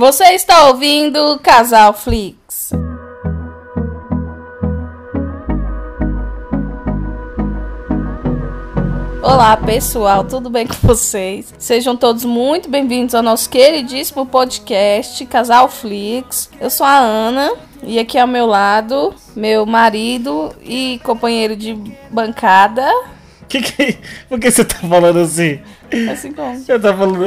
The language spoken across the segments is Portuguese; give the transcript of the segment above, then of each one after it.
Você está ouvindo Casal Flix. Olá pessoal, tudo bem com vocês? Sejam todos muito bem-vindos ao nosso queridíssimo podcast Casal Flix. Eu sou a Ana e aqui ao meu lado, meu marido e companheiro de bancada. Que que, por que você tá falando assim? Assim como? Você tá falando.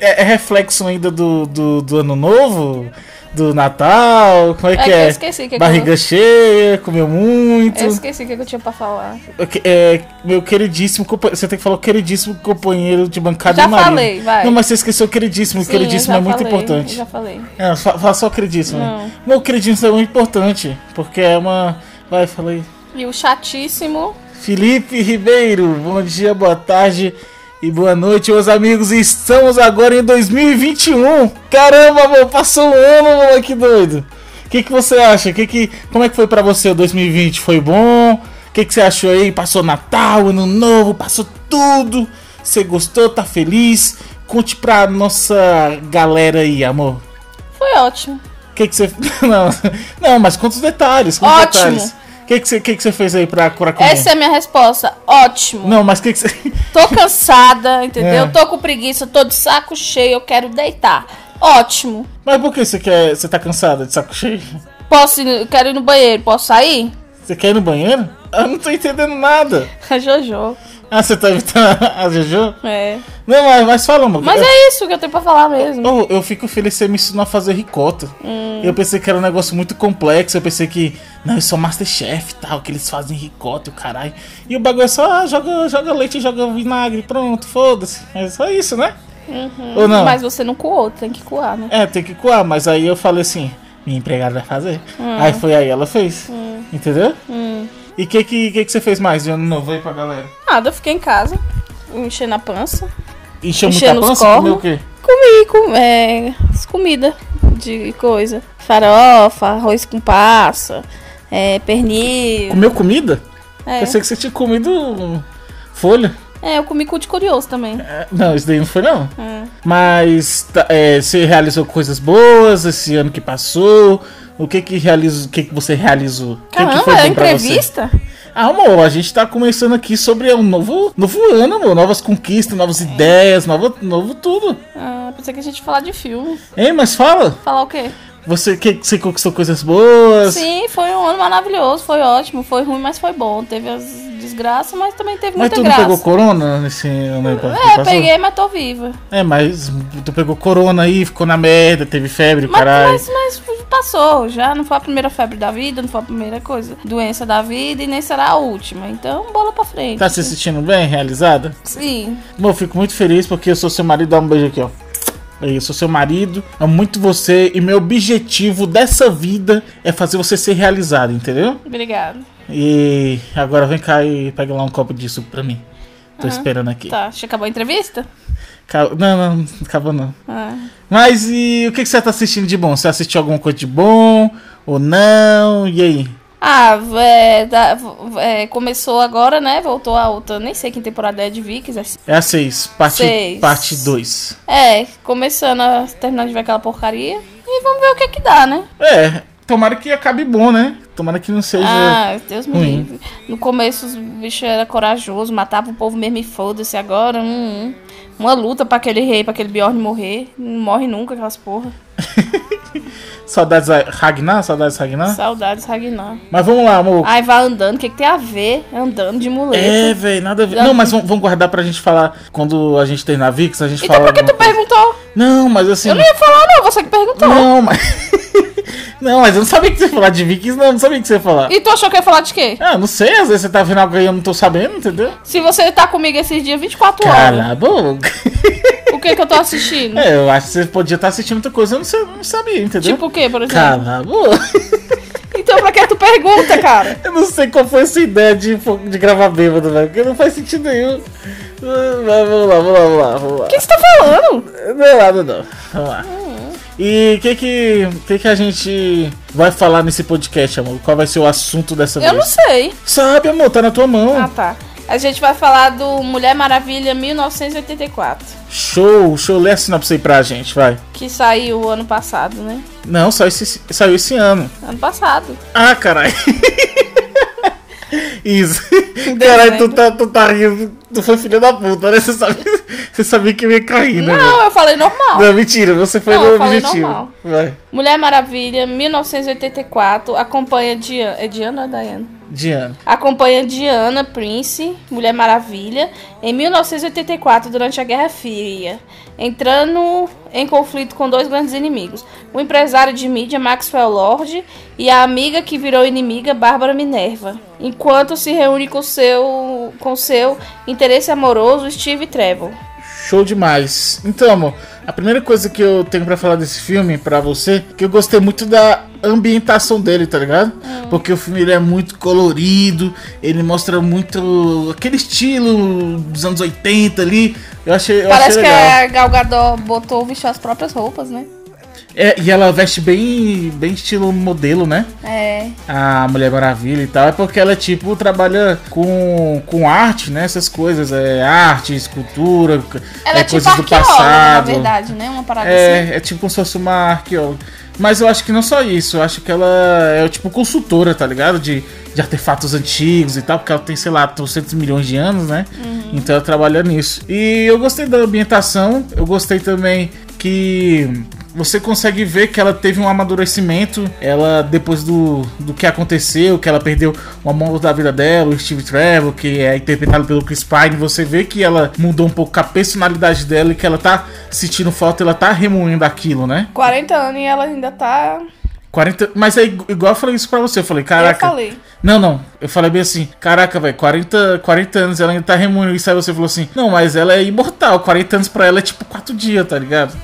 É, é reflexo ainda do, do, do ano novo? Do Natal? Como é, É que é? eu esqueci que Barriga eu- cheia, comeu muito. Eu esqueci o que eu tinha pra falar. Ok, É, meu queridíssimo companheiro. Você tem que falar o queridíssimo companheiro de bancada Já e marido. falei, vai. Não, mas você esqueceu o queridíssimo. O Sim, queridíssimo eu é já muito falei, importante. eu Já falei. É, fa- fala só o queridíssimo. Não. Meu queridíssimo é muito importante. Porque é uma. Vai, falei. E o chatíssimo. Felipe Ribeiro, bom dia, boa tarde e boa noite, meus amigos. Estamos agora em 2021. Caramba, amor, passou um ano, amor, que doido. O que, que você acha? Que que, como é que foi pra você o 2020? Foi bom? O que, que você achou aí? Passou Natal, Ano Novo, passou tudo. Você gostou? Tá feliz? Conte pra nossa galera aí, amor. Foi ótimo. O que, que você. Não, não, mas quantos detalhes? Quantos Ótimo. detalhes? O que, que, você, que, que você fez aí pra, pra comer? Essa é a minha resposta. Ótimo. Não, mas o que, que você. Tô cansada, entendeu? É. Tô com preguiça, tô de saco cheio, eu quero deitar. Ótimo. Mas por que você quer. Você tá cansada de saco cheio? Posso ir, quero ir no banheiro, posso sair? Você quer ir no banheiro? Eu não tô entendendo nada. Jojo. Ah, você tá evitando a Jojo? É. Não, mas, mas fala, amor. Mas eu, é isso que eu tenho pra falar mesmo. eu, eu fico feliz que você me ensinou a fazer ricota. Hum. Eu pensei que era um negócio muito complexo. Eu pensei que. Não, isso é Masterchef e tal, que eles fazem ricota e o caralho. E o bagulho é só ah, joga, joga leite e joga vinagre, pronto, foda-se. É só isso, né? Ou não? Mas você não coou, tem que coar, né? É, tem que coar, mas aí eu falei assim, minha empregada vai fazer. Aí foi aí, ela fez. Entendeu? Hum. E o que, que, que, que você fez mais de ano novo aí pra galera? Nada, eu fiquei em casa, enchendo a pança. Encheu Enchendo muita pança? Comeu o quê? Comi com, é, comida de coisa. Farofa, arroz com passa, é, pernil. Comeu comida? É. Eu sei que você tinha comido folha. É, eu comi cu de curioso também. É, Não, isso daí não foi não. É. Mas tá, é, você realizou coisas boas esse ano que passou? O que que, realizou, o que, que você realizou? O que, que Caramba, foi é entrevista? Ah, amor, a gente tá começando aqui sobre um novo, novo ano, amor. Novas conquistas, novas ideias, novo, novo tudo. Ah, pensei que a gente ia falar de filme. Hein, mas fala. Falar o quê? Você, que, você conquistou coisas boas? Sim, foi um ano maravilhoso, foi ótimo, foi ruim, mas foi bom. Teve as desgraças, mas também teve Mas muita tu não graça. pegou corona nesse ano aí É, passou? peguei, mas tô viva. É, mas tu pegou corona aí, ficou na merda, teve febre, Mas, caralho. mas, mas passou, já não foi a primeira febre da vida, não foi a primeira coisa, doença da vida e nem será a última. Então, bola pra frente. Tá se sentindo bem, realizada? Sim. Bom, eu fico muito feliz porque eu sou seu marido. Dá um beijo aqui, ó. Eu sou seu marido, amo muito você e meu objetivo dessa vida é fazer você ser realizado, entendeu? Obrigada. E agora vem cá e pega lá um copo de suco pra mim. Tô esperando aqui. Tá, já acabou a entrevista? Ca- Não, não, não acabou não. Ah. Mas e o que, que você tá assistindo de bom? Você assistiu alguma coisa de bom ou não? E aí? Ah, é, da- é, começou agora, né? Voltou a outra. Nem sei que temporada é de Vikings. É a 6, parte Seis. parte 2. É, começando a terminar de ver aquela porcaria. E vamos ver o que que dá, né? É, tomara que acabe bom, né? Tomara que não seja. Ah, Deus me livre. No começo os bichos eram corajosos, matavam o povo mesmo e foda-se. Agora, hum, hum, uma luta pra aquele rei, pra aquele Bjorn morrer. Não morre nunca aquelas porra. Saudades da Ragnar? Saudades da Ragnar? Saudades, Ragnar. Mas vamos lá, amor. Ai, vai andando. O que, que tem a ver andando de muleta? É, velho, nada a ver. Não, mas vamos, guardar pra gente falar quando a gente terminar VIX, a gente então fala. por que tu coisa. perguntou? Não, mas assim. Eu não ia falar, não. Você que perguntou. Não, mas. não, mas eu não sabia que você ia falar de Vikings, não, não sabia que você ia falar. E tu achou que ia falar de quê? Ah, não sei, às vezes você tá vendo algo aí e eu não tô sabendo, entendeu? Se você tá comigo esses dias 24 Cala horas, a boca. o que que eu tô assistindo? É, eu acho que você podia estar assistindo outra coisa, eu não, sei, não sabia, entendeu? Tipo o quê, por exemplo? Cala a boca. Então pra que tu pergunta, cara? Eu não sei qual foi essa ideia de, de gravar bêbado, velho, porque não faz sentido nenhum. Ah, Mas vamos lá, vamos lá, vamos lá. O que você tá falando? Não é nada não. Vamos lá. E o que que, que que a gente vai falar nesse podcast, amor? Qual vai ser o assunto dessa Eu não vez? sei. Sabe, amor, tá na tua mão. Ah, tá. A gente vai falar do Mulher Maravilha 1984. Show, show, lê a sinopse aí pra gente, vai. Que saiu ano passado, né? Não, saiu esse, saiu esse ano. Ano passado. Ah, caralho. Isso. Caralho, tu tá, tu tá rindo. Tu foi filha da puta, né? Você sabia, você sabia que eu ia cair, né? Não, eu falei normal. Não, mentira, você foi Não, no eu falei objetivo. normal. Vai. Mulher Maravilha 1984 acompanha Diana. É Diana ou Diana? Diana. acompanha Diana Prince, Mulher Maravilha, em 1984 durante a Guerra Fria, entrando em conflito com dois grandes inimigos: o empresário de mídia Maxwell Lord e a amiga que virou inimiga Bárbara Minerva, enquanto se reúne com seu com seu interesse amoroso Steve Trevor. Show demais. Então, amor, a primeira coisa que eu tenho pra falar desse filme pra você, que eu gostei muito da ambientação dele, tá ligado? Porque o filme ele é muito colorido, ele mostra muito aquele estilo dos anos 80 ali. Eu achei, eu Parece achei que legal. a Gal Gadot botou vestiu as próprias roupas, né? É, e ela veste bem, bem estilo modelo, né? É. A Mulher Maravilha e tal. É porque ela, tipo, trabalha com, com arte, né? Essas coisas. É arte, escultura, Ela é, é, tipo coisas do arqueóloga, na passado. verdade, né? Uma parada assim. É, é tipo como se fosse uma arqueóloga. Mas eu acho que não só isso, eu acho que ela é tipo consultora, tá ligado? De, de artefatos antigos e tal, porque ela tem, sei lá, 300 milhões de anos, né? Então ela trabalha nisso. E eu gostei da ambientação, eu gostei também que você consegue ver que ela teve um amadurecimento. Ela, depois do, do que aconteceu, que ela perdeu o amor da vida dela, o Steve Trevor, que é interpretado pelo Chris Pine, você vê que ela mudou um pouco a personalidade dela e que ela tá sentindo falta, ela tá remoendo aquilo, né? 40 anos e ela ainda tá. 40. Mas é igu- igual eu falei isso pra você. Eu falei, caraca. Eu falei. Não, não. Eu falei bem assim, caraca, velho, 40, 40 anos ela ainda tá remoendo isso. Aí você falou assim, não, mas ela é imortal. 40 anos pra ela é tipo 4 dias, tá ligado?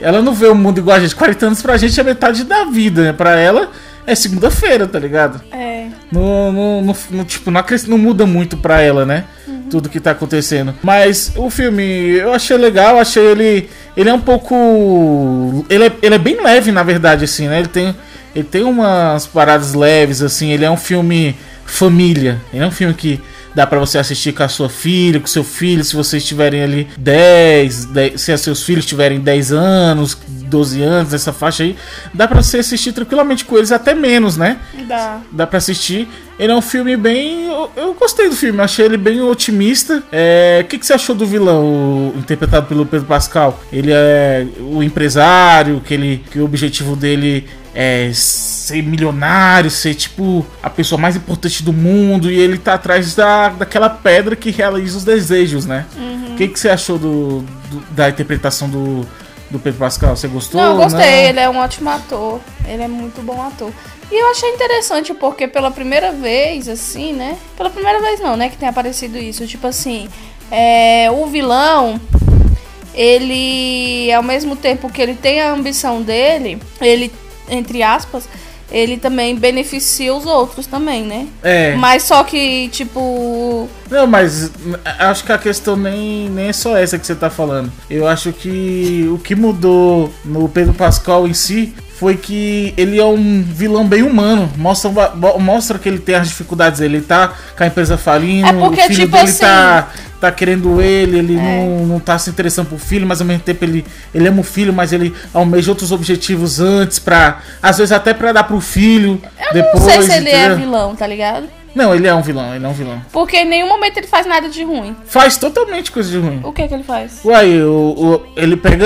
Ela não vê o mundo igual a gente. 40 anos pra gente é metade da vida, né? Pra ela é segunda-feira, tá ligado? É. No, no, no- no- tipo, não, não muda muito pra ela, né? Tudo que tá acontecendo. Mas o filme, eu achei legal, achei ele. Ele é um pouco. Ele é, ele é bem leve, na verdade, assim, né? Ele tem, ele tem umas paradas leves, assim. Ele é um filme família. Ele é um filme que dá pra você assistir com a sua filha, com seu filho, se vocês tiverem ali 10, 10 se os seus filhos tiverem 10 anos, 12 anos, essa faixa aí, dá pra você assistir tranquilamente com eles, até menos, né? Dá. dá pra assistir. Ele é um filme bem. Eu, eu gostei do filme, achei ele bem otimista. É, O que, que você achou do vilão, interpretado pelo Pedro Pascal? Ele é o empresário, que, ele, que o objetivo dele é ser milionário, ser tipo a pessoa mais importante do mundo, e ele tá atrás da, daquela pedra que realiza os desejos, né? O que, que você achou do, do- da interpretação do, do Pedro Pascal? Você gostou? Não, eu gostei. Ele é um ótimo ator. Ele é muito bom ator. E eu achei interessante porque pela primeira vez, assim, né? Pela primeira vez não, né? Que tem aparecido isso. Tipo assim, é, o vilão, ele, ao mesmo tempo que ele tem a ambição dele, ele, entre aspas, ele também beneficia os outros também, né? É. Mas só que, tipo. Não, mas n- acho que a questão nem, nem é só essa que você tá falando. Eu acho que o que mudou no Pedro Pascal em si foi que ele é um vilão bem humano. Mostra, mostra que ele tem as dificuldades. Ele tá com a empresa falindo, É porque, o filho tipo dele assim- tá, tá querendo ele, ele não, não tá se interessando por filho, mas ao mesmo tempo ele, ele ama o filho, mas ele almeja outros objetivos antes pra. Às vezes até pra dar pro filho. Eu depois, não sei se ele é entendeu? vilão, tá ligado? Não, ele é um vilão, ele é um vilão. Porque em nenhum momento ele faz nada de ruim. Faz totalmente coisa de ruim. O que que ele faz? Uai, o, o- ele pega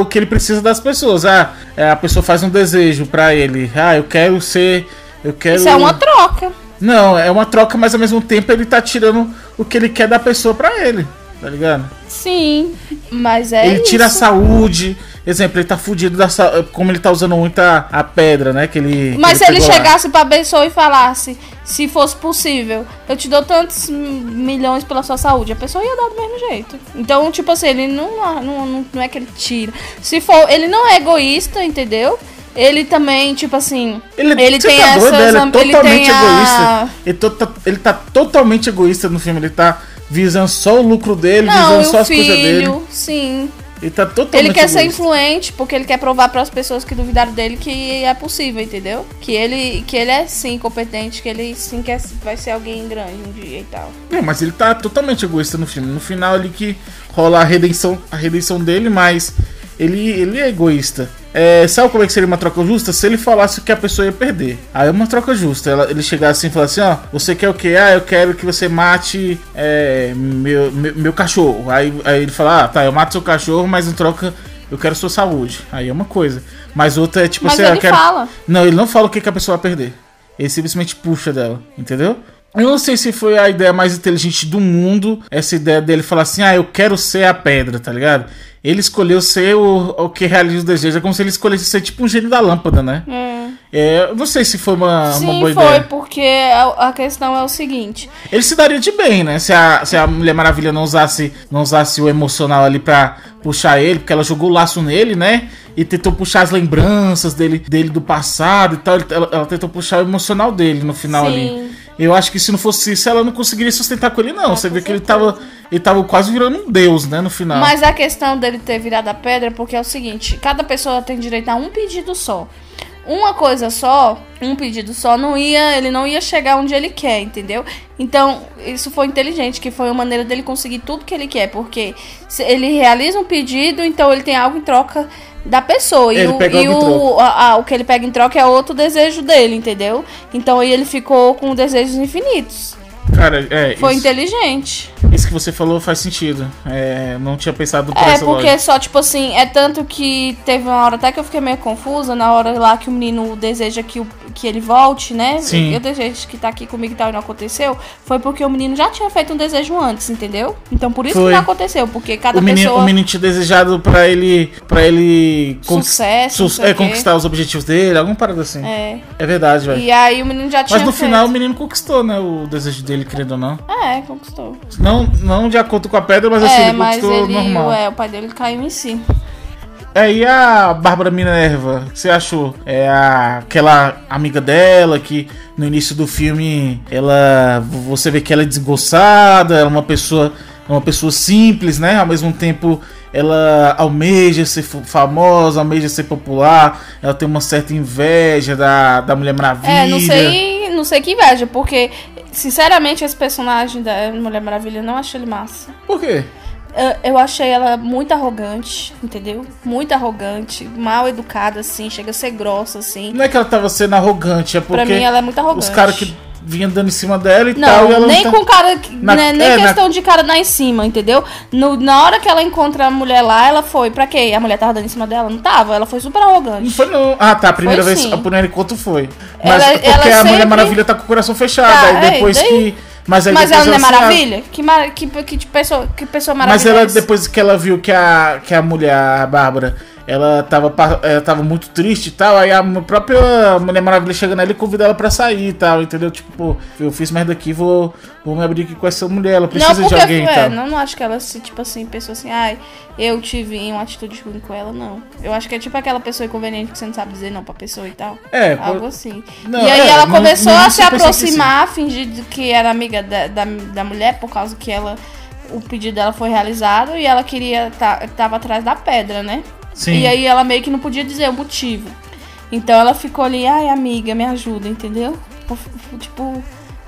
o que ele precisa das pessoas. Ah, é, a pessoa faz um desejo pra ele. Ah, eu quero ser. Eu quero. Isso é uma troca. Não, é uma troca, mas ao mesmo tempo ele tá tirando o que ele quer da pessoa pra ele. Tá ligado? Sim, mas é ele tira a isso. saúde. Exemplo, ele tá fudido da sa- Como ele tá usando muito a, a pedra, né? Que ele. que Mas se ele pegou lá. chegasse pra pessoa e falasse, se fosse possível, eu te dou tantos milhões pela sua saúde, a pessoa ia dar do mesmo jeito. Então, tipo assim, ele não, não, não, é que ele tira. Se for, ele não é egoísta, entendeu? Ele também, tipo assim, Ele, ele tem tá doido, essas ele é am- ele totalmente tem a- egoísta. Ele, to- ele tá totalmente egoísta no filme. Ele tá visando só o lucro dele, não, visando só as coisas dele. filho, sim. Ele tá totalmente Ele quer ser influente porque ele quer provar para as pessoas que duvidaram dele que é possível, entendeu? Que ele, que ele é sim competente, que ele sim quer, vai ser alguém grande um dia e tal. Não, mas ele tá totalmente egoísta no filme. No final ali que rola a redenção, a redenção dele, mas ele, ele é egoísta. É, sabe como é que seria uma troca justa? Se ele falasse que a pessoa ia perder. Aí é uma troca justa. Ela- ele chegasse assim e falasse assim, ó, você quer o quê? Ah, eu quero que você mate é, meu, meu, meu cachorro. Aí, aí ele fala, ah, tá, eu mato seu cachorro, mas em troca eu quero sua saúde. Aí é uma coisa. Mas outra é tipo Mas assim, ah, eu ele quero... fala. Não, ele não fala o que, que a pessoa vai perder. Ele simplesmente puxa dela, entendeu? Eu não sei se foi a ideia mais inteligente do mundo, essa ideia dele falar assim, ah, eu quero ser a pedra, tá ligado? Ele escolheu ser o, o que realiza os desejos. É como se ele escolhesse ser tipo um gênio da lâmpada, né? É, eu não sei se foi uma, uma Sim, boa foi, ideia. porque a, a questão é o seguinte. Ele se daria de bem, né? Se a, se a Mulher Maravilha não usasse, não usasse o emocional ali pra puxar ele, porque ela jogou o laço nele, né? E tentou puxar as lembranças dele, dele do passado e tal. Ela, ela tentou puxar o emocional dele no final Sim. ali. Eu acho que se não fosse isso, ela não conseguiria sustentar com ele, não. Você com vê que ele tava, ele tava quase virando um deus, né? No final. Mas a questão dele ter virado a pedra é porque é o seguinte: cada pessoa tem direito a um pedido só. Uma coisa só, um pedido só, não ia, ele não ia chegar onde ele quer, entendeu? Então, isso foi inteligente, que foi uma maneira dele conseguir tudo que ele quer, porque se ele realiza um pedido, então ele tem algo em troca da pessoa. Ele e o, e o, a- a- o que ele pega em troca é outro desejo dele, entendeu? Então aí ele ficou com desejos infinitos. Cara, é. Foi isso, inteligente. Isso que você falou faz sentido. É, não tinha pensado por É, essa porque lógica. só, tipo assim, é tanto que teve uma hora até que eu fiquei meio confusa, na hora lá que o menino deseja que, o, que ele volte, né? Sim. Eu desejo que tá aqui comigo e tal e não aconteceu. Foi porque o menino já tinha feito um desejo antes, entendeu? Então por isso Foi. que não aconteceu, porque cada O menino, pessoa. o menino tinha desejado pra ele. para ele. Sucesso, o é, conquistar os objetivos dele, alguma parada assim. É, É. verdade, velho. E aí o menino já tinha Mas no feito. final o menino conquistou, né? O desejo dele, querendo ou não. É, conquistou. Não, não de acordo com a pedra, mas assim, é, ele mas conquistou ele, normal. é, o pai dele caiu em si. É, e a Bárbara Minerva, o que você achou? É a, aquela amiga dela que no início do filme ela você vê que ela é desgoçada, ela é uma pessoa uma pessoa simples, né? Ao mesmo tempo ela almeja ser fa- famosa, almeja ser popular, ela tem uma certa inveja da, da Mulher Maravilha. É, não sei, não sei que inveja, porque, sinceramente, esse personagem da Mulher Maravilha eu não achei ele massa. Por quê? Eu, eu achei ela muito arrogante, entendeu? Muito arrogante, mal educada, assim, chega a ser grossa, assim. Não é que ela tava sendo arrogante, é porque Pra mim, ela é muito arrogante. os caras que vinham dando em cima dela e tal, e Não, ela nem não tá... com cara. Na- né, nem é, na- questão de cara dar em cima, entendeu? No- na hora que ela encontra a mulher lá, ela foi. Pra quê? A mulher tava dando em cima dela? Não tava. Ela foi super Não arrogante. foi não. Ah, tá. A primeira Foi vez, sim. a primeira encontro foi. Mas Ela- porque ela a Mulher sempre- Maravilha tá com o coração fechado. Tá, aí é, depois daí? que. Mas, aí Mas ela não é maravilha? Que, mar... que, que, pessoa, que pessoa Mas maravilhosa. ela, depois que ela viu que a, que a mulher, a Bárbara, ela tava, ela tava muito triste e tal, aí a própria Mulher Maravilha chega nela e convida ela pra sair e tal, entendeu? Tipo, pô, eu fiz merda aqui, vou, vou me abrir aqui com essa mulher, ela precisa não, de alguém e é, tal. não, não acho que ela se, tipo assim, pessoa assim, ai, eu tive uma atitude ruim com ela, não. Eu acho que é tipo aquela pessoa inconveniente que você não sabe dizer não pra pessoa e tal. É, Algo pô- assim. Não, e aí é, ela começou no a se eu aproximar, fingir de que era amiga da, da, da mulher, por causa que ela. O pedido dela foi realizado e ela queria. Tá, tava atrás da pedra, né? Sim. E aí ela meio que não podia dizer o motivo. Então ela ficou ali, ai amiga, me ajuda, entendeu? Tipo,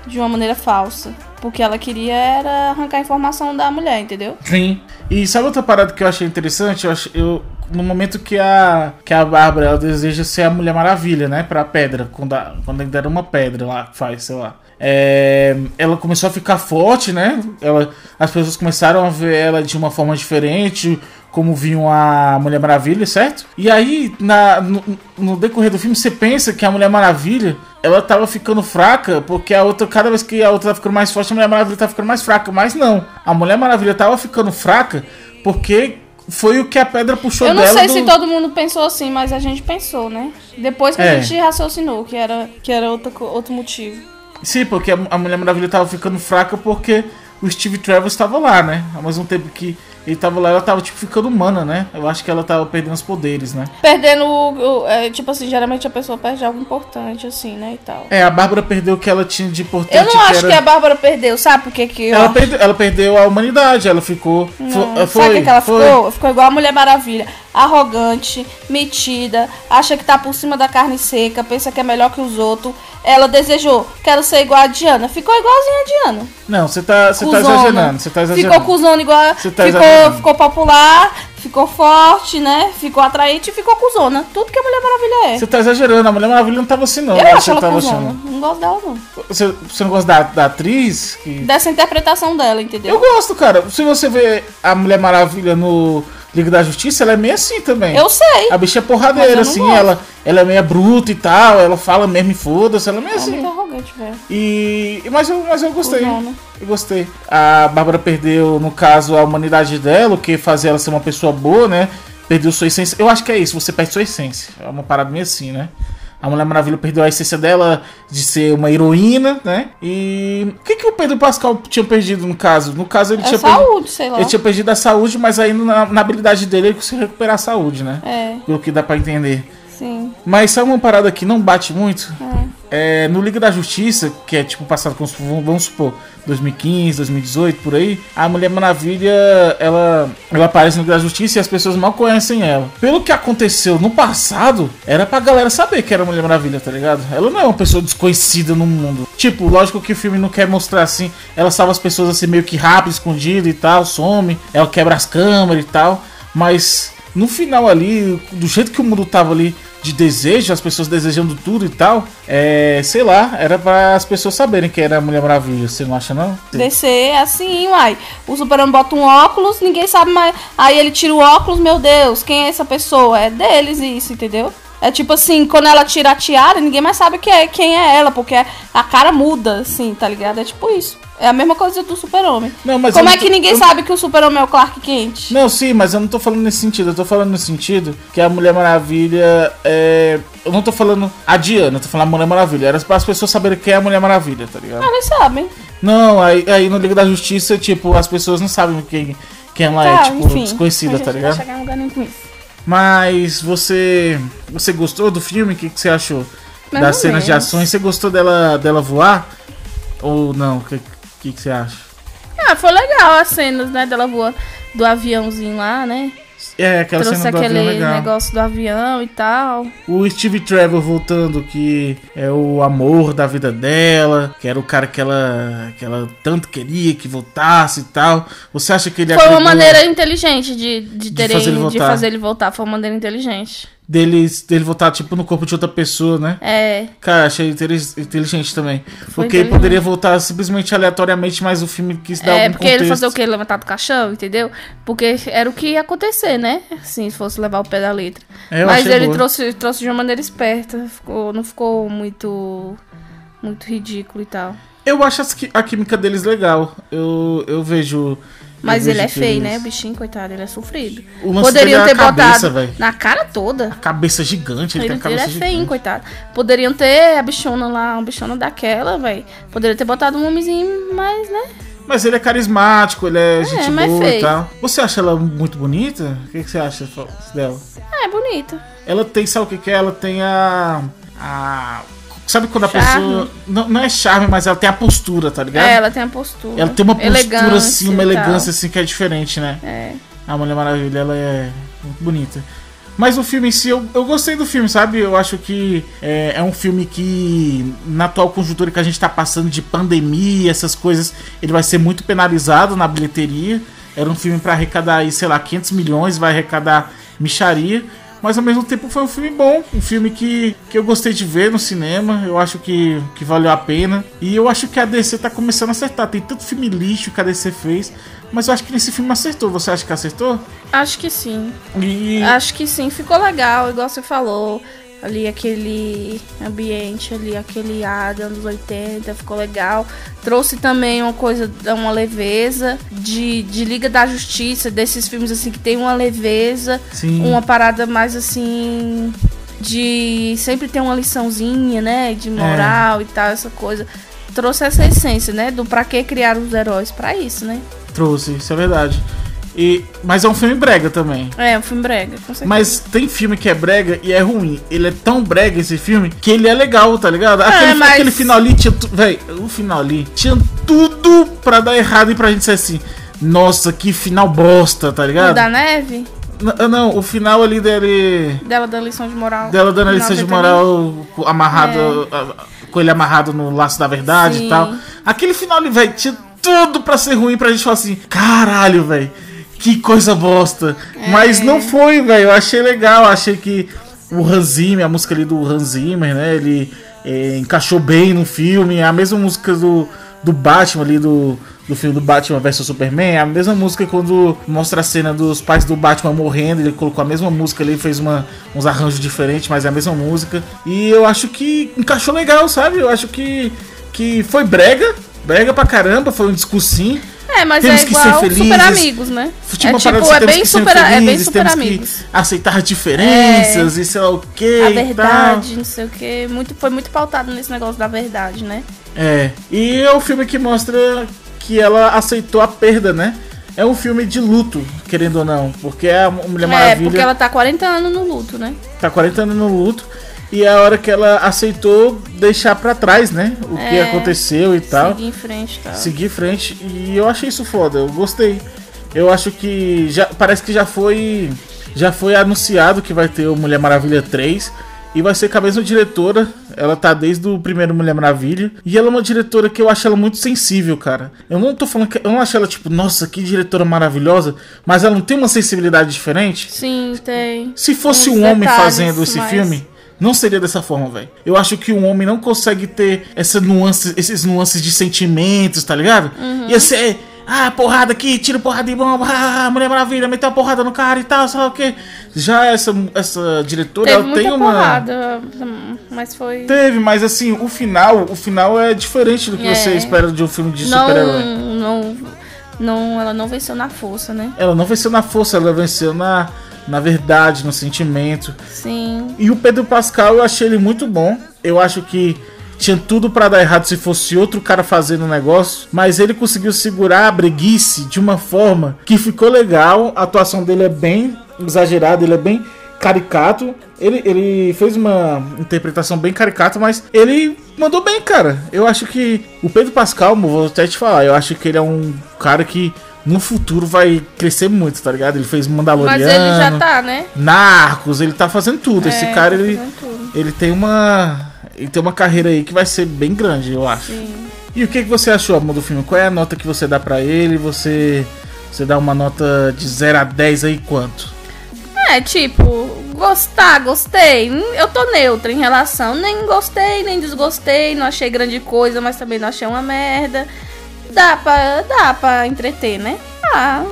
de uma maneira falsa. Porque ela queria era arrancar a informação da mulher, entendeu? Sim. E sabe outra parada que eu achei interessante? Eu, ach- eu no momento que a que a Bárbara ela deseja ser a Mulher Maravilha, né, Pra pedra, quando a, quando ainda era uma pedra lá que faz, sei lá. É, ela começou a ficar forte, né? Ela, as pessoas começaram a ver ela de uma forma diferente, como viam a Mulher Maravilha, certo? E aí, na, no, no decorrer do filme, você pensa que a Mulher Maravilha ela tava ficando fraca, porque a outra, cada vez que a outra tá ficando mais forte, a Mulher Maravilha tá ficando mais fraca. Mas não, a Mulher Maravilha tava ficando fraca porque foi o que a pedra puxou Eu não dela. sei do- se todo mundo pensou assim, mas a gente pensou, né? Depois que É. a gente raciocinou que era, que era outro, co- outro motivo. Sim, porque a, a Mulher Maravilha tava ficando fraca porque o Steve Trevor estava lá, né? Ao mesmo tempo que ele tava lá, ela tava tipo ficando humana, né? Eu acho que ela tava perdendo os poderes, né? Perdendo, o, o- é, tipo assim, geralmente a pessoa perde algo importante, assim, né, e tal. É, a Bárbara perdeu o que ela tinha de importante. Eu não acho era... que a Bárbara perdeu, sabe por que que eu ela, perdeu, ela perdeu a humanidade, ela ficou. Não. fo- Sabe o que, que ela foi. ficou? Ficou igual a Mulher Maravilha. Arrogante, metida, acha que tá por cima da carne seca, pensa que é melhor que os outros. Ela desejou, quero ser igual a Diana. Ficou igualzinha a Diana. Não, você tá, você tá exagerando. Você tá exagerando. Ficou cuzona igual. Tá ficou, exagerando. ficou popular, ficou forte, né? Ficou atraente e ficou cuzona. Tudo que a Mulher Maravilha é. Você tá exagerando, a Mulher Maravilha não tava assim, não. Eu Você acho ela tava cuzona. achando. Não gosto dela, não. Você, você não gosta da, da atriz? Que- Dessa interpretação dela, entendeu? Eu gosto, cara. Se você vê a Mulher Maravilha no Liga da Justiça, ela é meio assim também. Eu sei. A bicha é porradeira, assim, gosto. ela, ela é meio bruta e tal, ela fala mesmo e foda-se, ela é meio É muito assim. arrogante, velho. E. Mas eu, mas eu gostei. Cuzona. Eu gostei. A Bárbara perdeu, no caso, a humanidade dela, o que fazia ela ser uma pessoa boa, né? Perdeu sua essência. Eu acho que é isso, você perde sua essência. É uma parada meio assim, né? A Mulher Maravilha perdeu a essência dela de ser uma heroína, né? E. O que, que o Pedro Pascal tinha perdido no caso? No caso, ele É tinha perdido. saúde, sei lá. Ele tinha perdido a saúde, mas aí na, na habilidade dele ele conseguiu recuperar a saúde, né? É, Pelo que dá pra entender. Sim. Mas sabe uma parada que não bate muito? É, no Liga da Justiça, que é tipo passado com, vamos supor, 2015, 2018, por aí, a Mulher Maravilha, ela, ela aparece no Liga da Justiça e as pessoas mal conhecem ela. Pelo que aconteceu no passado, era pra galera saber que era a Mulher Maravilha, tá ligado? Ela não é uma pessoa desconhecida no mundo. Tipo, lógico que o filme não quer mostrar assim, ela salva as pessoas assim meio que rápido, escondida e tal, some, ela quebra as câmeras e tal, mas no final ali, do jeito que o mundo tava ali de desejo, as pessoas desejando tudo e tal, é, sei lá, era para as pessoas saberem que era a Mulher Maravilha, você não acha não? É assim, uai. O super-homem bota um óculos, ninguém sabe mais. Aí ele tira o óculos, meu Deus, quem é essa pessoa? É deles isso, entendeu? É tipo assim, quando ela tira a tiara, ninguém mais sabe que é, quem é ela, porque a cara muda, assim, tá ligado? É tipo isso. É a mesma coisa do super-homem. Não, Como é não que tô- ninguém eu- sabe que o super-homem é o Clark Kent? Não, sim, mas eu não tô falando nesse sentido, eu tô falando no sentido que a Mulher Maravilha é. Eu não tô falando a Diana, eu tô falando a Mulher Maravilha. Era para as pessoas saberem quem é a Mulher Maravilha, tá ligado? Ah, eles sabem. Não, aí, aí no Liga da Justiça, tipo, as pessoas não sabem quem, quem ela é, Tá, tipo, enfim. desconhecida, tá ligado? chegar em lugar nenhum com isso. Mas você. Você gostou do filme? O que, que você achou? Mais das cenas de menos. ações? Você gostou dela, dela voar? Ou não? O que, que, que você acha? Ah, foi legal as cenas, né, dela voando do aviãozinho lá, né? É, aquela Trouxe cena do aquele avião legal. negócio do avião e tal. O Steve Trevor voltando, que é o amor da vida dela, que era o cara que ela, que ela tanto queria que voltasse e tal. Você acha que ele Foi uma maneira inteligente de, de, terem, fazer ele de fazer ele voltar. Foi uma maneira inteligente. Dele, dele voltar, tipo, no corpo de outra pessoa, né? É. Cara, achei intelig- inteligente também. Foi porque ele poderia voltar simplesmente aleatoriamente, mas o filme quis dar É, algum porque ele contexto. fazer o quê? Levantar do caixão, entendeu? Porque era o que ia acontecer, né? Assim, se fosse levar o pé da letra. É, eu Mas ele boa. trouxe, trouxe de uma maneira esperta. Ficou, não ficou muito. Muito ridículo e tal. Eu acho a química deles legal. Eu, eu vejo. Mas ele é feio, eles- né? O bichinho, coitado, ele é sofrido. Poderiam é ter a cabeça, botado velho. na cara toda. Cabeça gigante, ele, Ele, tem a ele cabeça é feinho, gigante. coitado. Poderiam ter a bichona lá, uma bichona daquela, velho. Poderiam ter botado um homenzinho mais, né? Mas ele é carismático, ele é, gente mas boa e tal. Você acha ela muito bonita? O que, que você acha dela? É, bonita. Ela tem, sabe o que, que é? Ela tem a. a sabe quando a Charme. pessoa. Não, não é charme, mas ela tem a postura, tá ligado? É, ela tem a postura. Ela tem uma postura Elegância assim, uma elegância assim que é diferente, né? É. A Mulher Maravilha, ela é muito bonita. Mas o filme em si, eu, eu gostei do filme, sabe? Eu acho que é, é um filme que, na atual conjuntura que a gente tá passando de pandemia, essas coisas, ele vai ser muito penalizado na bilheteria. Era um filme pra arrecadar aí, sei lá, 500 milhões, vai arrecadar micharia. Mas ao mesmo tempo foi um filme bom, um filme que, que eu gostei de ver no cinema, eu acho que, que valeu a pena. E eu acho que a DC tá começando a acertar. Tem tanto filme lixo que a DC fez, mas eu acho que nesse filme acertou. Você acha que acertou? Acho que sim. E Acho que sim. Ficou legal, igual você falou. Ali aquele ambiente ali, aquele ar dos anos 80, ficou legal. Trouxe também uma coisa, uma leveza de, de Liga da Justiça, desses filmes assim que tem uma leveza, sim, uma parada mais assim de sempre ter uma liçãozinha, né, de moral e tal, essa coisa. Trouxe essa essência, né, do pra que criar os heróis pra isso, né? trouxe, isso é verdade. E, mas é um filme brega também. É, um filme brega, com certeza. Mas tem filme que é brega e é ruim. Ele é tão brega esse filme que ele é legal, tá ligado? Aquele, É, mas- aquele final ali tinha. tu- Véi, o final ali tinha tudo pra dar errado e pra gente ser assim. Nossa, que final bosta, tá O ligado? da neve, N- Não, o final ali dele. dela dando lição de moral. Dela dando lição de moral com- amarrado. a- Com ele amarrado no laço da verdade Sim. e tal. Aquele final ali, velho, tinha tudo pra ser ruim pra gente falar assim: caralho, velho, que coisa bosta. É. Mas não foi, velho. Eu achei legal. Achei que o Hans Zimmer, a música ali do Hans Zimmer, né? Ele eh, encaixou bem no filme. A mesma música do, do Batman ali, do, do filme do Batman vs Superman. A mesma música quando mostra a cena dos pais do Batman morrendo. Ele colocou a mesma música ali, fez uma, uns arranjos diferentes, mas é a mesma música. E eu acho que encaixou legal, sabe? Eu acho que, que foi brega. Brega pra caramba, foi um discursinho. É, mas Temos é que ser igual felizes. super amigos, né? Tinha é tipo, é temos bem super, é bem felizes, super amigos. aceitar as diferenças e sei lá o que. A verdade, não sei o que. Muito, foi muito pautado nesse negócio da verdade, né? É. E é o filme que mostra que ela aceitou a perda, né? É um filme de luto, querendo ou não. Porque a Mulher É, Maravilha porque ela tá 40 anos no luto, né? tá 40 anos no luto. E é a hora que ela aceitou deixar pra trás, né? O que É. aconteceu e tal. Seguir em frente tal. seguir em frente e eu achei isso foda, eu gostei. Eu acho que já parece que já foi já foi anunciado que vai ter o Mulher Maravilha 3 e vai ser com a mesma diretora. Ela tá desde o primeiro Mulher Maravilha e ela é uma diretora que eu acho ela muito sensível, cara. Eu não tô falando que eu não acho ela tipo, nossa, que diretora maravilhosa, mas ela não tem uma sensibilidade diferente. Sim, tem. Se fosse Uns um homem fazendo esse filme, não seria dessa forma, velho. Eu acho que um homem não consegue ter essa nuance, esses nuances de sentimentos, tá ligado? Uhum. Ia ser, ah, porrada aqui, tira porrada de bomba, ah, Mulher Maravilha, meteu a porrada no cara e tal, sei lá o quê. Já essa, essa diretora, Teve ela tem uma. porrada, mas foi. Teve, mas assim, o final, o final é diferente do que É. você espera de um filme de Não, super-herói. não, não, ela não venceu na força, né? Ela não venceu na força, ela venceu na, na verdade, no sentimento. Sim. E o Pedro Pascal eu achei ele muito bom. Eu acho que tinha tudo pra dar errado se fosse outro cara fazendo o negócio, mas ele conseguiu segurar a breguice de uma forma que ficou legal. A atuação dele é bem exagerada, ele é bem caricato. Ele, ele fez uma interpretação bem caricata, mas ele mandou bem, cara. Eu acho que o Pedro Pascal, vou até te falar, eu acho que ele é um cara que no futuro vai crescer muito, tá ligado? Ele fez Mandaloriano. Mas ele já tá, né? Narcos, ele tá fazendo tudo. Esse É, cara, tá ele, fazendo tudo. ele tem uma. Ele tem uma carreira aí que vai ser bem grande, eu acho. Sim. E o que, que você achou, amor, do filme? Qual é a nota que você dá pra ele? Você. Você dá uma nota de 0 a 10 aí quanto? É, tipo, gostar, gostei. Hum, Eu tô neutra em relação. Nem gostei, nem desgostei. Não achei grande coisa, mas também não achei uma merda. Dá pra, dá pra entreter, né? Ah,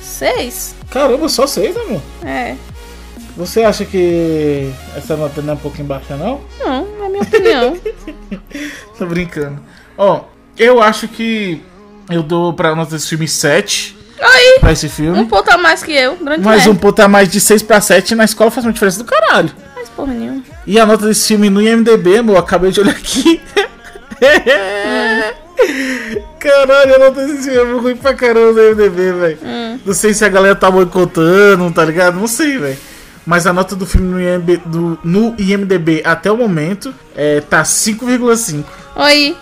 seis. Caramba, só 6, amor. É. Você acha que essa nota não é um pouquinho baixa, não? Não, é minha opinião. Tô brincando. Ó, eu acho que eu dou pra nota desse filme 7 Aí, pra esse filme. um ponto a mais que eu. Grande Mas um ponto a mais de 6 pra 7 na escola faz uma diferença do caralho. Mas porra nenhuma. E a nota desse filme no IMDB, amor, acabei de olhar aqui. Caralho, a nota desse filme é ruim pra caramba no IMDB, velho. Hum. Não sei se a galera tá boicotando, tá ligado? Não sei, velho. Mas a nota do filme no IMDB, do- no IMDB até o momento é, tá 5,5. Oi.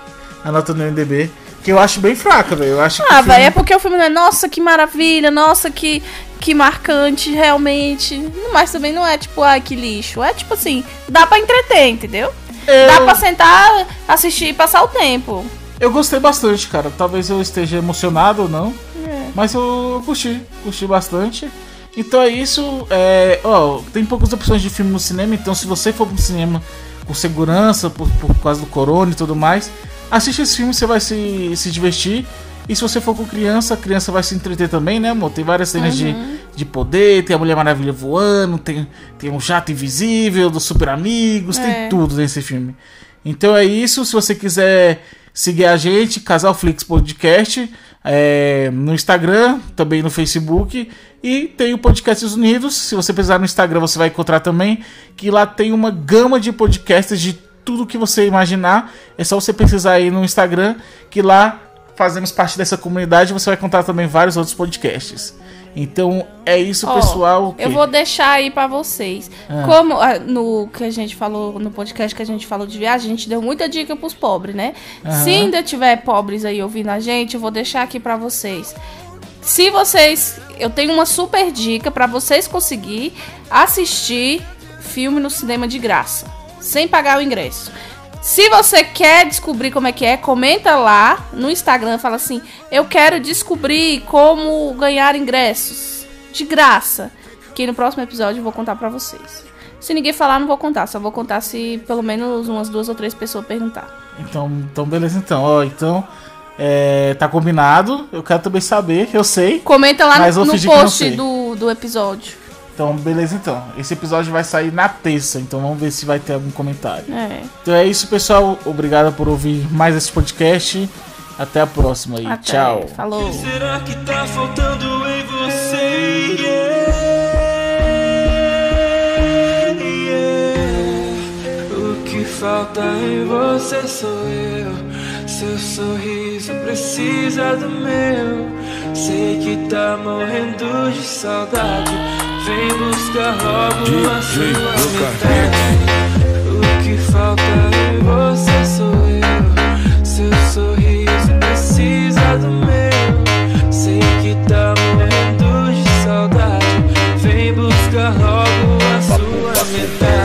A nota do IMDB. Que eu acho bem fraca, velho. Eu acho que. Ah, o filme- velho, é porque o filme não é, nossa, que maravilha, nossa, que, que marcante, realmente. Mas também não é tipo, ai, que lixo. É tipo assim, dá pra entreter, entendeu? eu, Dá pra sentar, assistir e passar o tempo. Eu gostei bastante, cara. Talvez eu esteja emocionado ou não. É. Mas eu curti, curti bastante. Então é isso. É, ó, tem poucas opções de filme no cinema, então se você for pro cinema com segurança, por, por causa do corona e tudo mais, assiste esse filme, você vai se, se divertir. E se você for com criança, a criança vai se entreter também, né, amor? Tem várias cenas de, de poder, tem a Mulher Maravilha voando, tem, tem um jato invisível dos super amigos, É. tem tudo nesse filme. Então é isso. Se você quiser seguir a gente, Casal Flix Podcast, é, no Instagram, também no Facebook. E tem o Podcasts Unidos. Se você precisar no Instagram, você vai encontrar também. Que lá tem uma gama de podcasts de tudo que você imaginar. É só você pesquisar aí no Instagram, que lá fazemos parte dessa comunidade, você vai encontrar também vários outros podcasts. Então é isso, Ó, pessoal. Eu vou deixar aí pra vocês. Ah. Como ah, no que a gente falou, no podcast que a gente falou de viagem, a gente deu muita dica pros pobres, né? Se ainda tiver pobres aí ouvindo a gente, eu vou deixar aqui pra vocês. Se vocês, eu tenho uma super dica pra vocês conseguir assistir filme no cinema de graça, sem pagar o ingresso. Se você quer descobrir como é que é, comenta lá no Instagram, fala assim: "Eu quero descobrir como ganhar ingressos de graça". Que no próximo episódio eu vou contar pra vocês. Se ninguém falar, não vou contar, só vou contar se pelo menos umas duas ou três pessoas perguntar. Então, então beleza então. Ó, então é, tá combinado. Eu quero também saber, eu sei. Comenta lá no, no post do, do episódio. Então, beleza então. Esse episódio vai sair na terça, então vamos ver se vai ter algum comentário. É. Então é isso, pessoal. Obrigado por ouvir mais esse podcast. Até a próxima aí. Até. Tchau. Falou. Será que tá faltando em você? Yeah, yeah. O que falta em você sou eu. Seu sorriso precisa do meu. Sei que tá morrendo de saudade. Vem buscar logo DJ a sua metade O que falta em você sou eu. Seu sorriso precisa do meu. Sei que tá morrendo de saudade. Vem buscar logo a sua metade